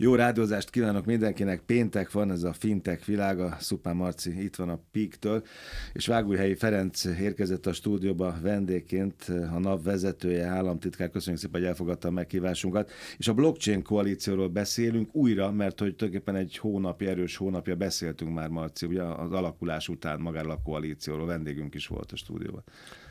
Jó rádiózást kívánok mindenkinek, péntek van, ez a fintech világa, Szupán Marci itt van a Píktől, és Vágújhelyi Ferenc érkezett a stúdióba vendégként, a NAV vezetője, államtitkár, köszönjük szépen, hogy elfogadta a meghívásunkat, és a blockchain koalícióról beszélünk újra, mert hogy tulajdonképpen egy hónapja, erős hónapja beszéltünk már Marci, ugye az alakulás után magáról a koalícióról, vendégünk is volt a stúdióban.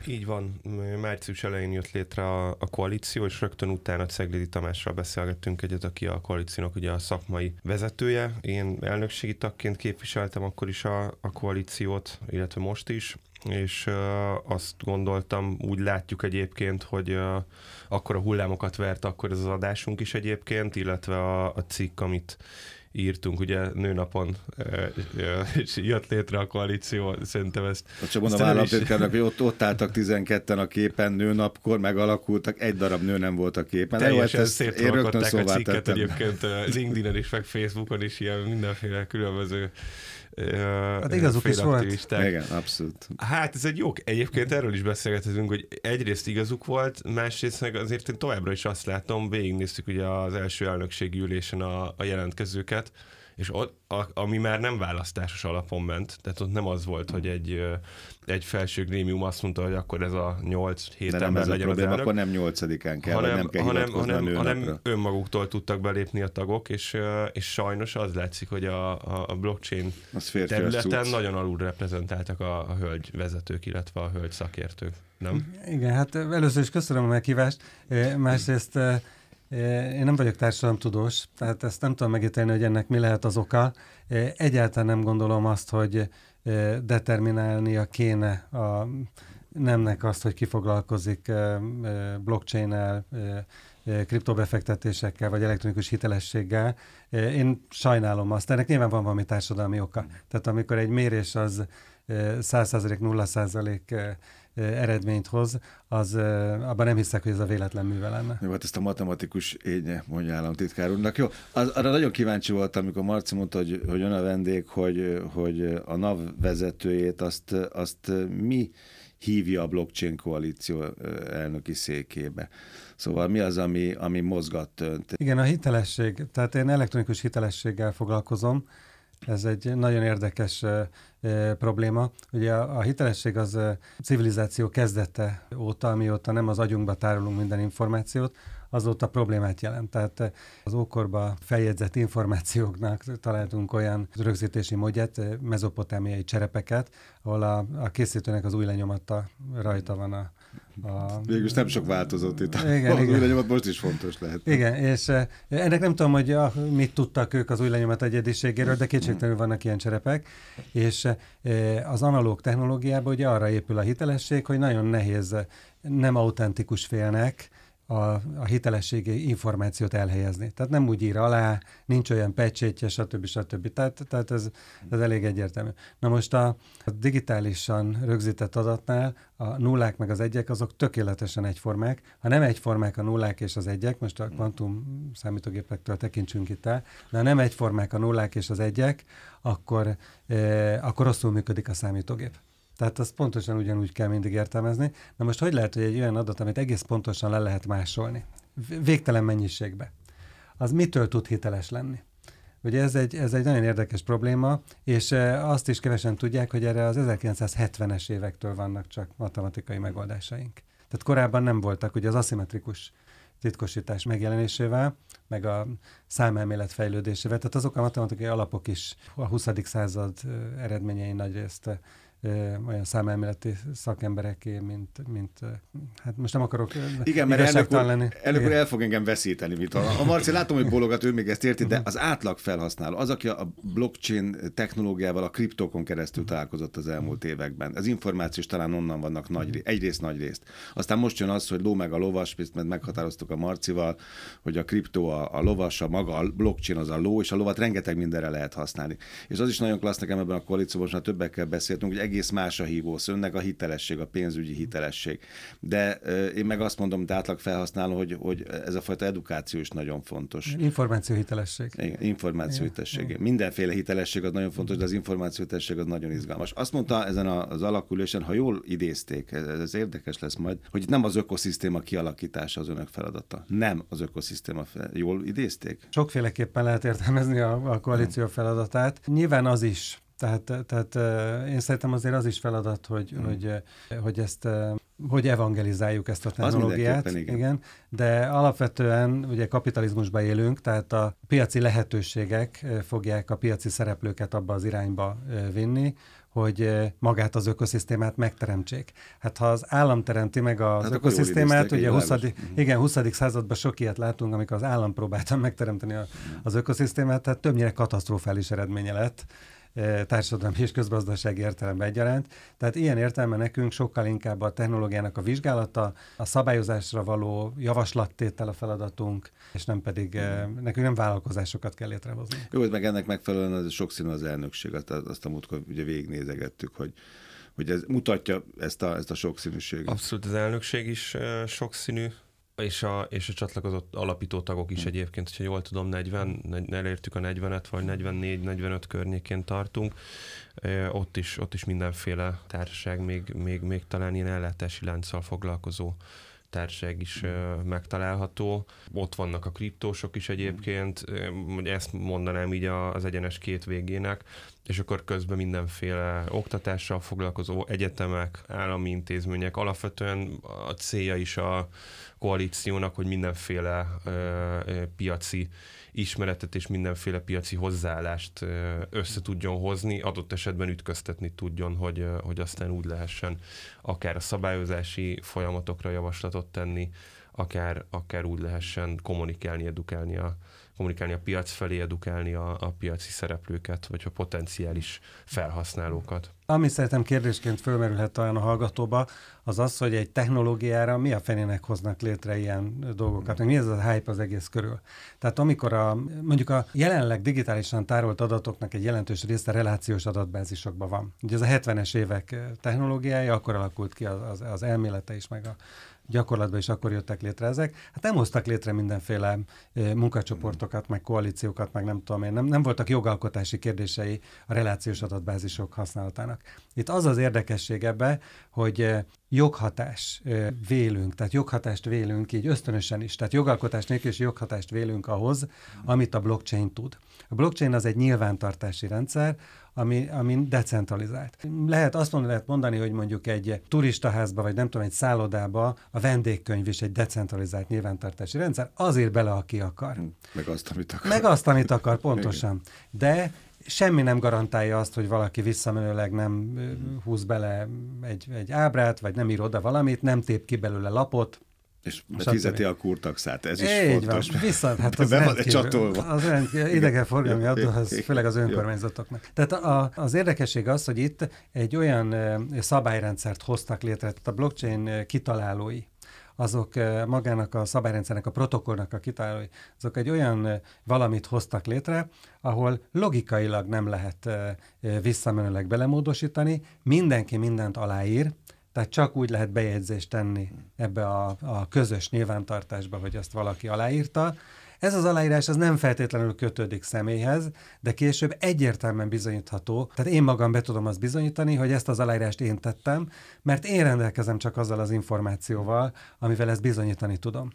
Így van, március elején jött létre a, a koalíció, és rögtön utána Ceglédi Tamással beszélgettünk egyet, aki a koalíciónak ugye a szakmai vezetője. Én elnökségi tagként képviseltem akkor is a, a koalíciót, illetve most is, és uh, azt gondoltam, úgy látjuk egyébként, hogy uh, akkor a hullámokat vert akkor ez az adásunk is egyébként, illetve a, a cikk, amit írtunk, ugye nőnapon és jött létre a koalíció, szerintem ezt... Csak mondom államtitkárnak, hogy ott, ott álltak 12-en a képen, nőnapkor megalakultak, egy darab nő nem volt a képen. Teljesen hát szétrolkodták a cikket tettem. egyébként LinkedIn-en is, meg Facebookon is ilyen mindenféle különböző Hát igazuk is volt. Igen, abszolút. Hát ez egy jó, egyébként erről is beszélgethetünk, hogy egyrészt igazuk volt, másrészt meg azért én továbbra is azt látom, végignéztük ugye az első elnökségi ülésen a, a jelentkezőket, és ott, a, ami már nem választásos alapon ment, tehát ott nem az volt, hogy egy, egy felső grémium azt mondta, hogy akkor ez a 8-7 ember legyen az elnök, akkor nem 8-án kell, hanem, nem kell hanem, hanem, hanem önmaguktól tudtak belépni a tagok, és, és sajnos az látszik, hogy a, a blockchain területen nagyon alul reprezentáltak a, a hölgy vezetők, illetve a hölgy szakértők. Nem? Igen, hát először is köszönöm a meghívást, másrészt én nem vagyok társadalomtudós, tehát ezt nem tudom megítélni, hogy ennek mi lehet az oka. Egyáltalán nem gondolom azt, hogy determinálnia kéne a nemnek azt, hogy kifoglalkozik blockchain-el, kriptobefektetésekkel, vagy elektronikus hitelességgel. Én sajnálom azt, ennek nyilván van valami társadalmi oka. Tehát amikor egy mérés az 100%, 0% eredményt hoz, az abban nem hiszek, hogy ez a véletlen műve lenne. Jó, hát ezt a matematikus énye mondja államtitkár úrnak. Jó, az, arra nagyon kíváncsi voltam, amikor Marci mondta, hogy, hogy jön a vendég, hogy, hogy a NAV vezetőjét azt, azt mi hívja a blockchain koalíció elnöki székébe. Szóval mi az, ami, ami mozgat önt? Igen, a hitelesség. Tehát én elektronikus hitelességgel foglalkozom, ez egy nagyon érdekes probléma. Ugye a, a hitelesség az civilizáció kezdete óta, amióta nem az agyunkba tárolunk minden információt, azóta problémát jelent. Tehát az ókorba feljegyzett információknak találtunk olyan rögzítési módját, mezopotámiai cserepeket, ahol a, a készítőnek az új lenyomata rajta van a, a... Végülis nem sok változott itt. Igen, az igen. új lenyomat most is fontos lehet. Igen, és uh, ennek nem tudom, hogy uh, mit tudtak ők az új lenyomat egyediségéről, de kétségtelenül vannak ilyen cserepek, és uh, az analóg technológiában ugye arra épül a hitelesség, hogy nagyon nehéz nem autentikus félnek a, a hitelességi információt elhelyezni. Tehát nem úgy ír alá, nincs olyan pecsétje, stb. stb. Tehát, tehát ez, ez elég egyértelmű. Na most a, a digitálisan rögzített adatnál a nullák meg az egyek azok tökéletesen egyformák. Ha nem egyformák a nullák és az egyek, most a kvantum számítógépektől tekintsünk itt el, de ha nem egyformák a nullák és az egyek, akkor, eh, akkor rosszul működik a számítógép. Tehát azt pontosan ugyanúgy kell mindig értelmezni. Na most hogy lehet, hogy egy olyan adat, amit egész pontosan le lehet másolni, végtelen mennyiségbe, az mitől tud hiteles lenni? Ugye ez egy, ez egy nagyon érdekes probléma, és azt is kevesen tudják, hogy erre az 1970-es évektől vannak csak matematikai megoldásaink. Tehát korábban nem voltak, ugye az aszimmetrikus titkosítás megjelenésével, meg a számelmélet fejlődésével, tehát azok a matematikai alapok is a 20. század eredményei nagyrészt olyan számelméleti szakembereké, mint, mint hát most nem akarok Igen, mert elnök úr, lenni. elnök úr el fog engem veszíteni. Mit a, a Marci, látom, hogy bologat, ő még ezt érti, de az átlag felhasználó, az, aki a blockchain technológiával, a kriptokon keresztül találkozott az elmúlt években, az információs talán onnan vannak nagy, egyrészt nagy részt. Aztán most jön az, hogy ló meg a lovas, mert meghatároztuk a Marcival, hogy a kriptó a, a lovas, a maga a blockchain az a ló, és a lovat rengeteg mindenre lehet használni. És az is nagyon klassz nekem ebben a koalícióban, most már többekkel beszéltünk, hogy egész más a hívószó, önnek a hitelesség, a pénzügyi hitelesség. De én meg azt mondom, mint átlag felhasználó, hogy, hogy ez a fajta edukáció is nagyon fontos. Információhitelesség. Igen, információhitelesség. Mindenféle hitelesség az nagyon fontos, de az információhitelesség az nagyon izgalmas. Azt mondta ezen az alakuláson, ha jól idézték, ez, ez érdekes lesz majd, hogy nem az ökoszisztéma kialakítása az önök feladata. Nem az ökoszisztéma. Fel... Jól idézték? Sokféleképpen lehet értelmezni a, a koalíció feladatát. Nyilván az is tehát, tehát én szerintem azért az is feladat, hogy, hmm. hogy, hogy ezt hogy evangelizáljuk ezt a technológiát. Igen. igen. De alapvetően ugye kapitalizmusban élünk, tehát a piaci lehetőségek fogják a piaci szereplőket abba az irányba vinni, hogy magát az ökoszisztémát megteremtsék. Hát ha az állam teremti meg az hát ökoszisztémát, ugye 20. Mhm. igen, 20. században sok ilyet látunk, amikor az állam próbálta megteremteni a, az ökoszisztémát, tehát többnyire katasztrofális eredménye lett társadalmi és közgazdasági értelemben egyaránt. Tehát ilyen értelme nekünk sokkal inkább a technológiának a vizsgálata, a szabályozásra való javaslattétel a feladatunk, és nem pedig nekünk nem vállalkozásokat kell létrehozni. Jó, meg ennek megfelelően az sokszínű az elnökség, azt a múltkor ugye végignézegettük, hogy hogy ez mutatja ezt a, ezt a sokszínűséget. Abszolút, az elnökség is sokszínű, és a, és a csatlakozott alapító tagok is hm. egyébként, hogyha jól tudom, 40, elértük a 40-et, vagy 44-45 környékén tartunk. Ott is, ott is mindenféle társaság, még, még, még talán ilyen ellátási lánccal foglalkozó társaság is uh, megtalálható. Ott vannak a kriptósok is egyébként, hogy ezt mondanám így az egyenes két végének, és akkor közben mindenféle oktatással foglalkozó egyetemek, állami intézmények, alapvetően a célja is a koalíciónak, hogy mindenféle ö, ö, piaci ismeretet és mindenféle piaci hozzáállást össze tudjon hozni, adott esetben ütköztetni tudjon, hogy, hogy aztán úgy lehessen akár a szabályozási folyamatokra javaslatot tenni, akár, akár úgy lehessen kommunikálni, edukálni a, kommunikálni a piac felé, edukálni a, a piaci szereplőket, vagy a potenciális felhasználókat. Ami szerintem kérdésként fölmerülhet talán a hallgatóba, az az, hogy egy technológiára mi a fenének hoznak létre ilyen dolgokat, mi ez a hype az egész körül. Tehát amikor a, mondjuk a jelenleg digitálisan tárolt adatoknak egy jelentős része relációs adatbázisokban van. Ugye ez a 70-es évek technológiája, akkor alakult ki az, az, az elmélete is, meg a gyakorlatban is akkor jöttek létre ezek. Hát nem hoztak létre mindenféle munkacsoportokat, meg koalíciókat, meg nem tudom én, nem, nem voltak jogalkotási kérdései a relációs adatbázisok használatának. Itt az az érdekesség ebbe, hogy joghatás vélünk, tehát joghatást vélünk így ösztönösen is, tehát jogalkotás nélkül is joghatást vélünk ahhoz, amit a blockchain tud. A blockchain az egy nyilvántartási rendszer, ami, ami decentralizált. Lehet azt mondani, lehet mondani, hogy mondjuk egy turistaházba, vagy nem tudom, egy szállodába a vendégkönyv is egy decentralizált nyilvántartási rendszer, azért bele, aki akar. Meg azt, amit akar. Meg azt, amit akar, pontosan. De semmi nem garantálja azt, hogy valaki visszamenőleg nem húz bele egy, egy ábrát, vagy nem ír oda valamit, nem tép ki belőle lapot, és fizeti a kurtaxát, ez is Így fontos. Van, viszont hát az be van egy csatolva. Az idegenforgalmi adó, az főleg az önkormányzatoknak. Tehát a, az érdekesség az, hogy itt egy olyan szabályrendszert hoztak létre, tehát a blockchain kitalálói, azok magának a szabályrendszernek, a protokollnak a kitalálói, azok egy olyan valamit hoztak létre, ahol logikailag nem lehet visszamenőleg belemódosítani, mindenki mindent aláír, tehát csak úgy lehet bejegyzést tenni ebbe a, a közös nyilvántartásba, hogy azt valaki aláírta. Ez az aláírás az nem feltétlenül kötődik személyhez, de később egyértelműen bizonyítható. Tehát én magam be tudom azt bizonyítani, hogy ezt az aláírást én tettem, mert én rendelkezem csak azzal az információval, amivel ezt bizonyítani tudom.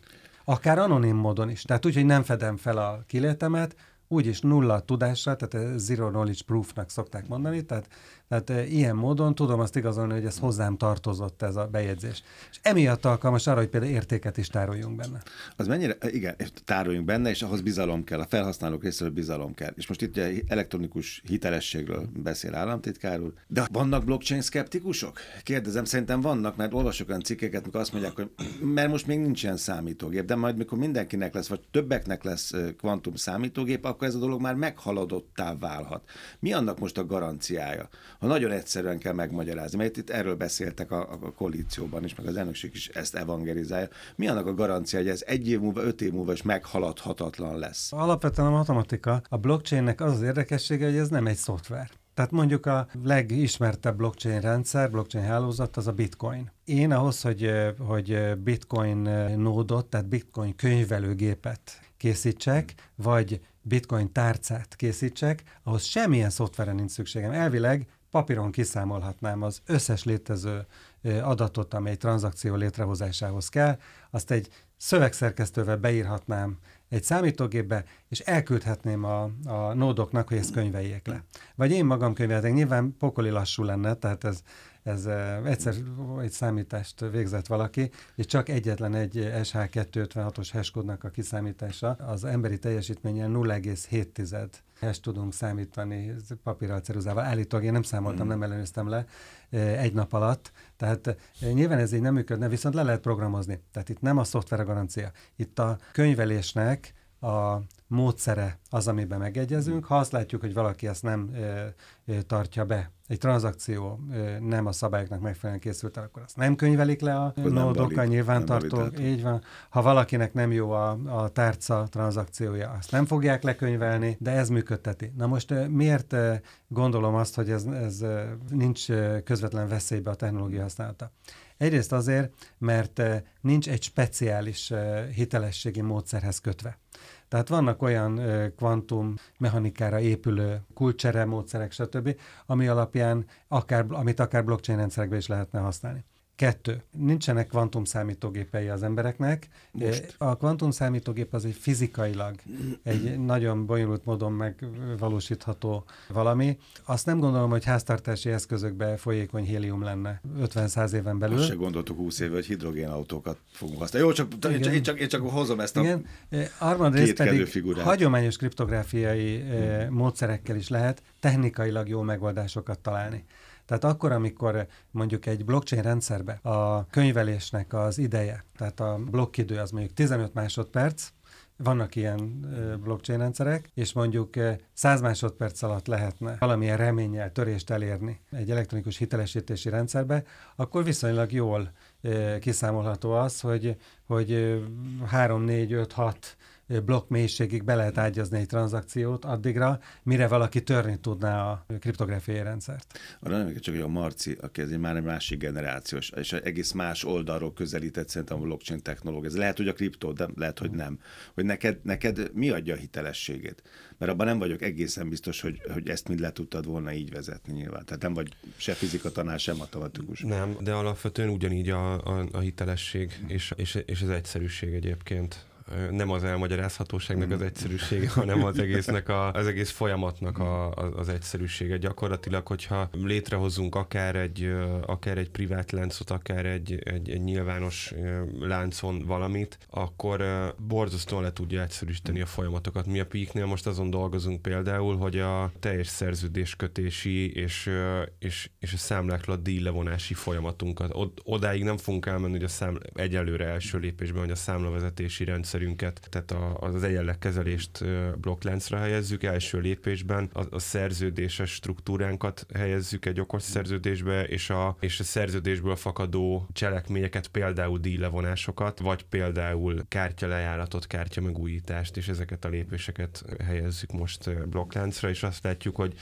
Akár anonim módon is. Tehát úgy, hogy nem fedem fel a kilétemet, úgyis nulla tudással, tehát zero knowledge proofnak szokták mondani, tehát tehát e, ilyen módon tudom azt igazolni, hogy ez hozzám tartozott ez a bejegyzés. És emiatt alkalmas arra, hogy például értéket is tároljunk benne. Az mennyire, igen, tároljunk benne, és ahhoz bizalom kell, a felhasználók részéről bizalom kell. És most itt ugye elektronikus hitelességről beszél államtitkár úr. De vannak blockchain szkeptikusok? Kérdezem, szerintem vannak, mert olvasok olyan cikkeket, amikor azt mondják, hogy mert most még nincsen számítógép, de majd mikor mindenkinek lesz, vagy többeknek lesz kvantum számítógép, akkor ez a dolog már meghaladottá válhat. Mi annak most a garanciája? Ha nagyon egyszerűen kell megmagyarázni, mert itt erről beszéltek a, a koalícióban is, meg az elnökség is ezt evangelizálja. Mi annak a garancia, hogy ez egy év múlva, öt év múlva is meghaladhatatlan lesz? Alapvetően a matematika, a blockchainnek az az érdekessége, hogy ez nem egy szoftver. Tehát mondjuk a legismertebb blockchain rendszer, blockchain hálózat az a bitcoin. Én ahhoz, hogy, hogy bitcoin nódot, tehát bitcoin könyvelőgépet készítsek, vagy bitcoin tárcát készítsek, ahhoz semmilyen szoftveren nincs szükségem. Elvileg papíron kiszámolhatnám az összes létező adatot, amely tranzakció létrehozásához kell, azt egy szövegszerkesztővel beírhatnám egy számítógépbe, és elküldhetném a, a nódoknak, hogy ezt könyveljék le. Vagy én magam könyvelhetek. Nyilván pokoli lassú lenne, tehát ez, ez egyszer egy számítást végzett valaki, és csak egyetlen egy SH256-os hashkódnak a kiszámítása az emberi teljesítményen 0,7 hash tudunk számítani papírral, ceruzával. Állítólag én nem számoltam, mm. nem ellenőriztem le egy nap alatt, tehát nyilván ez így nem működne, viszont le lehet programozni. Tehát itt nem a szoftver a garancia. Itt a könyvelésnek a módszere az, amiben megegyezünk. Ha azt látjuk, hogy valaki ezt nem ö, ö, tartja be, egy tranzakció ö, nem a szabályoknak megfelelően készült akkor azt nem könyvelik le a nódokkal nyilvántartó. Így van. Ha valakinek nem jó a, a tárca tranzakciója, azt nem fogják lekönyvelni, de ez működteti. Na most ö, miért ö, gondolom azt, hogy ez, ez ö, nincs közvetlen veszélybe a technológia használata? Egyrészt azért, mert nincs egy speciális hitelességi módszerhez kötve. Tehát vannak olyan kvantum mechanikára épülő kulcsere módszerek, stb., ami alapján akár, amit akár blockchain rendszerekben is lehetne használni. Kettő. Nincsenek kvantum számítógépei az embereknek. Most. A kvantum számítógép az egy fizikailag egy nagyon bonyolult módon megvalósítható valami. Azt nem gondolom, hogy háztartási eszközökbe folyékony hélium lenne 50-100 éven belül. Azt se gondoltuk 20 éve, hogy hidrogénautókat fogunk használni. Jó, csak, én, csak, én, csak, én csak hozom ezt a Igen. Harmadrészt pedig figurát. hagyományos kriptográfiai hmm. módszerekkel is lehet technikailag jó megoldásokat találni. Tehát akkor, amikor mondjuk egy blockchain rendszerbe a könyvelésnek az ideje, tehát a blokkidő az mondjuk 15 másodperc, vannak ilyen blockchain rendszerek, és mondjuk 100 másodperc alatt lehetne valamilyen reménnyel törést elérni egy elektronikus hitelesítési rendszerbe, akkor viszonylag jól kiszámolható az, hogy, hogy 3, 4, 5, 6 blokk mélységig be lehet ágyazni egy tranzakciót addigra, mire valaki törni tudná a kriptográfiai rendszert. Arra nem csak, hogy a Marci, aki ez egy már egy másik generációs, és egész más oldalról közelített szerintem a blockchain technológia. Ez lehet, hogy a kriptó, de lehet, hogy nem. Hogy neked, neked mi adja a hitelességét? Mert abban nem vagyok egészen biztos, hogy, hogy ezt mind le tudtad volna így vezetni nyilván. Tehát nem vagy se fizika tanár, sem matematikus. Nem, de alapvetően ugyanígy a, a, a hitelesség és, és, és az egyszerűség egyébként nem az elmagyarázhatóságnak az mm. egyszerűsége, hanem az egésznek a, az egész folyamatnak a, az egyszerűsége. Gyakorlatilag, hogyha létrehozunk akár egy, akár egy privát láncot, akár egy, egy, egy nyilvános láncon valamit, akkor borzasztóan le tudja egyszerűsíteni a folyamatokat. Mi a Peaknél most azon dolgozunk például, hogy a teljes szerződéskötési és, és, és a számlákra díjlevonási folyamatunkat. Odáig nem fogunk elmenni, hogy a szám, egyelőre első lépésben, hogy a számlavezetési rendszer rendszerünket, tehát az egyenleg kezelést blokkláncra helyezzük, első lépésben a, a szerződéses struktúránkat helyezzük egy okos szerződésbe, és a, és a szerződésből fakadó cselekményeket, például díjlevonásokat, vagy például kártyalejáratot, kártya megújítást, és ezeket a lépéseket helyezzük most blokkláncra, és azt látjuk, hogy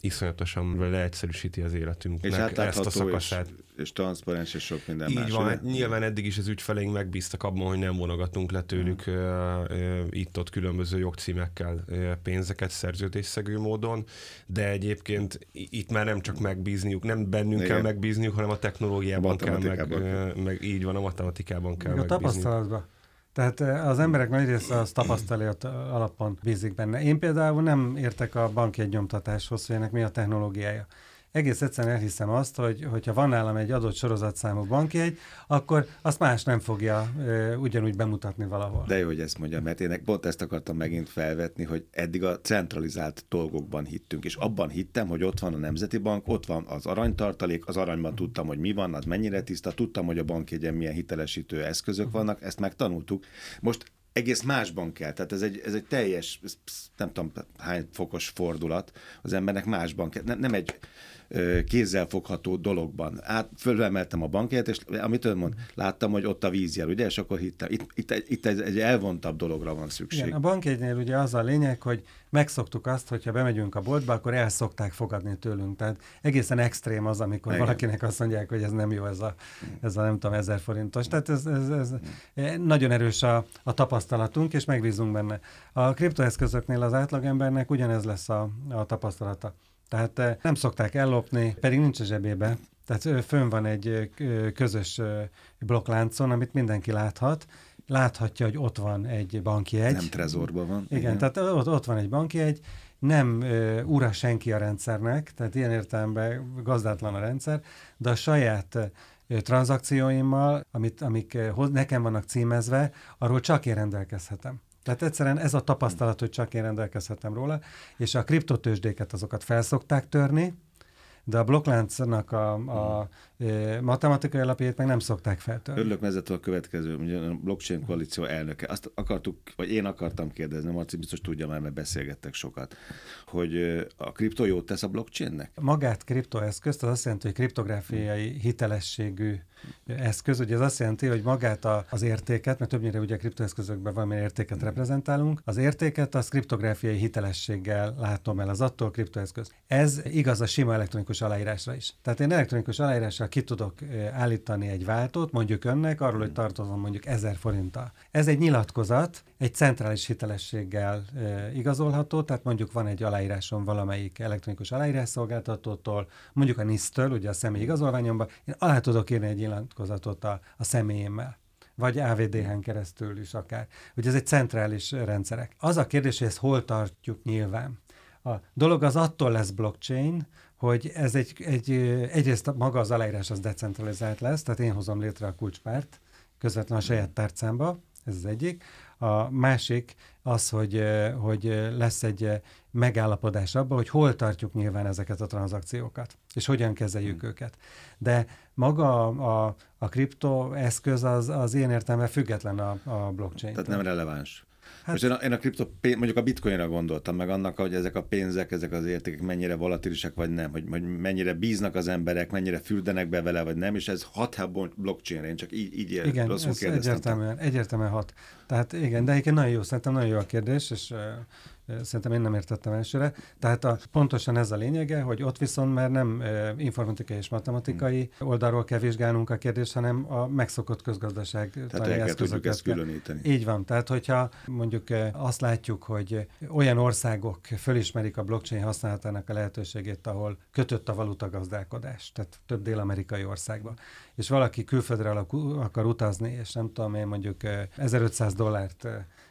iszonyatosan leegyszerűsíti az életünknek és ezt a szakaszát. És, és transzparens és sok minden Így más. van, hát nyilván eddig is az ügyfeleink megbíztak abban, hogy nem vonogatunk le tőlük hmm. uh, uh, itt-ott különböző jogcímekkel uh, pénzeket szerződésszegő módon, de egyébként itt már nem csak megbízniuk, nem bennünk Igen. kell megbízniuk, hanem a technológiában a kell, meg, uh, meg így van, a matematikában kell meg megbízniuk. A tapasztalatban. Tehát eh, az emberek nagy része az tapasztalat alapon bízik benne. Én például nem értek a bankjegynyomtatáshoz, hogy ennek mi a technológiája egész egyszerűen elhiszem azt, hogy hogyha van nálam egy adott sorozatszámú bankjegy, akkor azt más nem fogja e, ugyanúgy bemutatni valahol. De jó, hogy ezt mondja, mert én pont ezt akartam megint felvetni, hogy eddig a centralizált dolgokban hittünk, és abban hittem, hogy ott van a Nemzeti Bank, ott van az aranytartalék, az aranyban tudtam, hogy mi van, az mennyire tiszta, tudtam, hogy a bankjegyen milyen hitelesítő eszközök vannak, ezt megtanultuk. Most egész másban kell. Tehát ez egy, ez egy teljes, nem tudom hány fokos fordulat, az embernek másban kell. Nem, nem egy kézzelfogható dologban. Át, fölvemeltem a bankját, és amit ön mond, láttam, hogy ott a vízjel, ugye, és akkor hittem. Itt, itt, itt egy, egy elvontabb dologra van szükség. Igen, a bankjegynél ugye az a lényeg, hogy megszoktuk azt, hogyha bemegyünk a boltba, akkor el szokták fogadni tőlünk. Tehát egészen extrém az, amikor Igen. valakinek azt mondják, hogy ez nem jó, ez a, ez a nem tudom, ezer forintos. Tehát ez, ez, ez nagyon erős a, a tapasztalatunk, és megbízunk benne. A kriptoeszközöknél az átlagembernek ugyanez lesz a, a tapasztalata. Tehát eh, nem szokták ellopni, pedig nincs a zsebébe. Tehát fönn van egy közös blokkláncon, amit mindenki láthat. Láthatja, hogy ott van egy bankjegy. Nem trezorban van. Igen, igen. tehát ott, ott van egy bankjegy, nem uh, ura senki a rendszernek, tehát ilyen értelemben gazdátlan a rendszer, de a saját tranzakcióimmal, amit, amik nekem vannak címezve, arról csak én rendelkezhetem. Tehát egyszerűen ez a tapasztalat, hogy csak én rendelkezhetem róla, és a kriptotősdéket azokat felszokták törni, de a blokkláncnak a, a e, matematikai alapjait meg nem szokták feltörni. Örülök, mert a következő, ugye a blockchain koalíció elnöke. Azt akartuk, vagy én akartam kérdezni, Marci biztos tudja már, mert beszélgettek sokat, hogy a kripto jót tesz a blockchainnek? Magát kriptoeszközt, az azt jelenti, hogy kriptográfiai hitelességű eszköz. Ugye ez azt jelenti, hogy magát a, az értéket, mert többnyire ugye a kriptoeszközökben valamilyen értéket reprezentálunk, az értéket a kriptográfiai hitelességgel látom el, az attól kriptoeszköz. Ez igaz a sima elektronikus aláírásra is. Tehát én elektronikus aláírással ki tudok állítani egy váltót, mondjuk önnek, arról, hogy tartozom mondjuk 1000 forinttal. Ez egy nyilatkozat, egy centrális hitelességgel igazolható, tehát mondjuk van egy aláírásom valamelyik elektronikus aláírásszolgáltatótól, mondjuk a NISZ-től, ugye a személy igazolványomban, én alá tudok írni egy nyilatkozatot a, a személyemmel vagy AVDH-n keresztül is akár. Ugye ez egy centrális rendszerek. Az a kérdés, hogy ezt hol tartjuk nyilván. A dolog az attól lesz blockchain, hogy ez egy, egy egyrészt maga az aláírás az decentralizált lesz, tehát én hozom létre a kulcspárt közvetlenül a saját tárcámba, ez az egyik. A másik az, hogy, hogy lesz egy megállapodás abban, hogy hol tartjuk nyilván ezeket a tranzakciókat, és hogyan kezeljük hmm. őket. De maga a, a kriptoeszköz az, az én értelme független a, a blockchain. Tehát nem releváns. Hát, Most én a, én a kripto, mondjuk a bitcoinra gondoltam, meg annak, hogy ezek a pénzek, ezek az értékek mennyire volatilisek, vagy nem, hogy, hogy mennyire bíznak az emberek, mennyire fürdenek be vele, vagy nem, és ez hat blockchainre, én csak így, így igen, rosszul ez egyértelműen, egyértelműen hat. Tehát igen, de egyébként nagyon jó, szerintem nagyon jó a kérdés, és Szerintem én nem értettem elsőre. Tehát a, pontosan ez a lényege, hogy ott viszont már nem informatikai és matematikai hmm. oldalról kell vizsgálnunk a kérdést, hanem a megszokott közgazdaság Tehát el tudjuk ezt különíteni. Így van. Tehát, hogyha mondjuk azt látjuk, hogy olyan országok fölismerik a blockchain használatának a lehetőségét, ahol kötött a valuta gazdálkodás, tehát több dél-amerikai országban, és valaki külföldre akar utazni, és nem tudom én mondjuk 1500 dollárt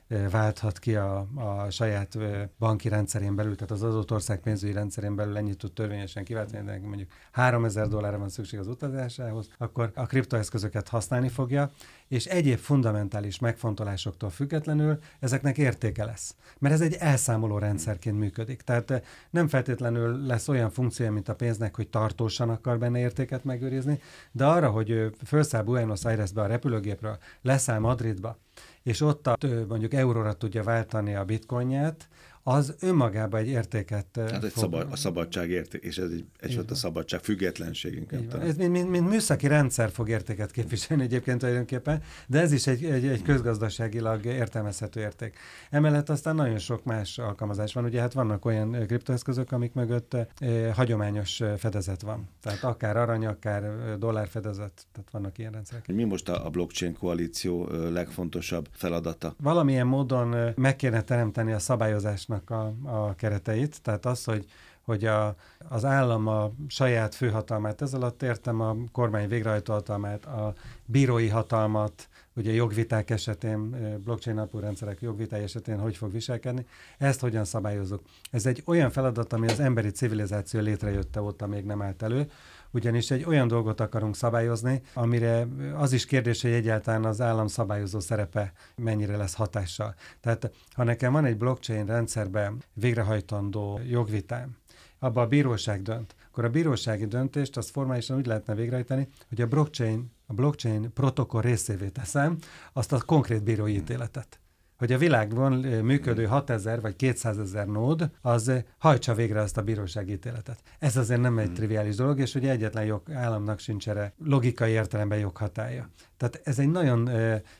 válthat ki a, a saját banki rendszerén belül, tehát az adott ország pénzügyi rendszerén belül ennyit tud törvényesen kiváltani, de mondjuk 3000 dollárra van szükség az utazásához, akkor a kriptoeszközöket használni fogja, és egyéb fundamentális megfontolásoktól függetlenül ezeknek értéke lesz. Mert ez egy elszámoló rendszerként működik. Tehát nem feltétlenül lesz olyan funkciója, mint a pénznek, hogy tartósan akar benne értéket megőrizni, de arra, hogy felszáll Buenos Airesbe a repülőgépről, leszáll Madridba, és ott a, mondjuk euróra tudja váltani a bitcoinját, az önmagában egy értéket Hát egy szabad, a szabadság érték, és ez egy, egy a szabadság függetlenség Ez mint, mint, mint műszaki rendszer fog értéket képviselni egyébként tulajdonképpen, de ez is egy, egy, egy közgazdaságilag értelmezhető érték. Emellett aztán nagyon sok más alkalmazás van. Ugye hát vannak olyan kriptoeszközök, amik mögött eh, hagyományos fedezet van. Tehát akár arany, akár dollárfedezet, tehát vannak ilyen rendszerek. Mi most a, a blockchain koalíció legfontosabb feladata? Valamilyen módon meg kéne teremteni a szabályozásnak a, a kereteit, tehát az, hogy hogy a, az állam a saját főhatalmát, ez alatt értem a kormány végrehajtó hatalmát, a bírói hatalmat, ugye jogviták esetén, blockchain alapú rendszerek jogviták esetén hogy fog viselkedni, ezt hogyan szabályozunk. Ez egy olyan feladat, ami az emberi civilizáció létrejötte óta még nem állt elő, ugyanis egy olyan dolgot akarunk szabályozni, amire az is kérdés, hogy egyáltalán az állam szabályozó szerepe mennyire lesz hatással. Tehát ha nekem van egy blockchain rendszerben végrehajtandó jogvitám, abba a bíróság dönt, akkor a bírósági döntést az formálisan úgy lehetne végrehajtani, hogy a blockchain, a blockchain protokoll részévé teszem azt a konkrét bírói ítéletet. Hogy a világban működő 6000 vagy 200 ezer nód, az hajtsa végre azt a bíróságítéletet. Ez azért nem egy hmm. triviális dolog, és ugye egyetlen jog, államnak sincs erre logikai értelemben joghatája. Tehát ez egy nagyon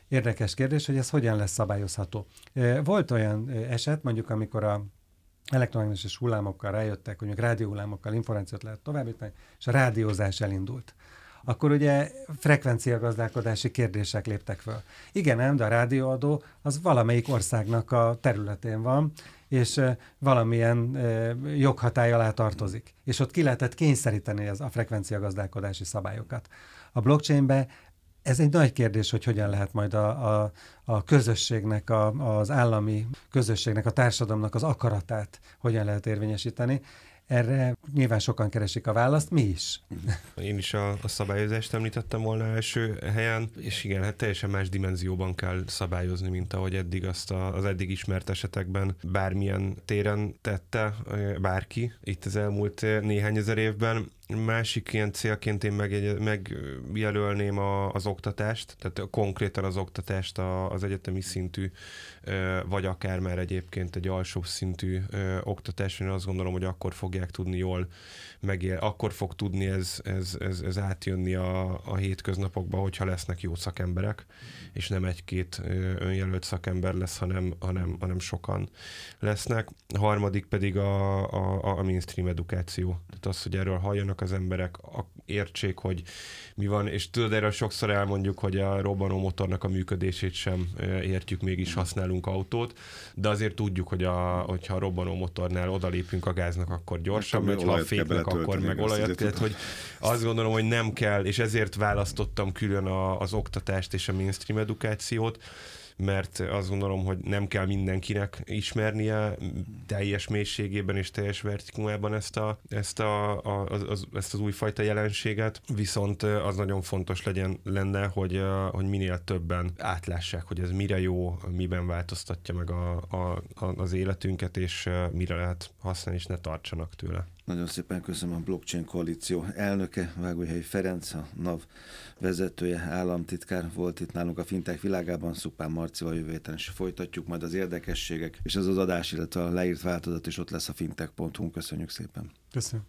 érdekes kérdés, hogy ez hogyan lesz szabályozható. Volt olyan eset, mondjuk amikor a elektromágneses hullámokkal rájöttek, hogy mondjuk rádióhullámokkal információt lehet továbbítani, és a rádiózás elindult akkor ugye frekvenciagazdálkodási kérdések léptek föl. Igen, nem, de a rádióadó az valamelyik országnak a területén van, és valamilyen joghatály alá tartozik. És ott ki lehetett kényszeríteni az a frekvenciagazdálkodási szabályokat. A blockchainbe ez egy nagy kérdés, hogy hogyan lehet majd a, a, a közösségnek, a, az állami közösségnek, a társadalomnak az akaratát hogyan lehet érvényesíteni. Erre nyilván sokan keresik a választ, mi is. Én is a, a szabályozást említettem volna első helyen, és igen, hát teljesen más dimenzióban kell szabályozni, mint ahogy eddig azt a, az eddig ismert esetekben bármilyen téren tette bárki itt az elmúlt néhány ezer évben. Másik ilyen célként én meg, megjelölném a, az oktatást, tehát konkrétan az oktatást az egyetemi szintű, vagy akár már egyébként egy alsóbb szintű oktatás. Én azt gondolom, hogy akkor fogják tudni jól megél, akkor fog tudni ez, ez, ez, ez átjönni a, a hétköznapokba, hogyha lesznek jó szakemberek, és nem egy-két önjelölt szakember lesz, hanem, hanem, hanem sokan lesznek. A harmadik pedig a, a, a mainstream edukáció. Tehát az, hogy erről halljanak az emberek, értsék, hogy mi van, és tudod, erről sokszor elmondjuk, hogy a robbanó motornak a működését sem értjük, mégis használunk autót, de azért tudjuk, hogy a, hogyha a robbanó motornál odalépünk a gáznak, akkor gyorsabb megy, ha a féknek, akkor meg olajat. Tehát, hogy azt gondolom, hogy nem kell, és ezért választottam külön a, az oktatást és a mainstream edukációt, mert azt gondolom, hogy nem kell mindenkinek ismernie teljes mélységében és teljes vertikumában ezt, a, ezt, a, a, az, ezt az újfajta jelenséget, viszont az nagyon fontos legyen lenne, hogy, hogy minél többen átlássák, hogy ez mire jó, miben változtatja meg a, a, az életünket, és mire lehet használni, és ne tartsanak tőle. Nagyon szépen köszönöm a Blockchain Koalíció elnöke, Vágóhelyi Ferenc, a NAV vezetője, államtitkár volt itt nálunk a Fintech világában, Szupán Marcival jövő héten is folytatjuk majd az érdekességek, és ez az adás, illetve a leírt változat is ott lesz a fintech.hu. Köszönjük szépen. Köszönöm.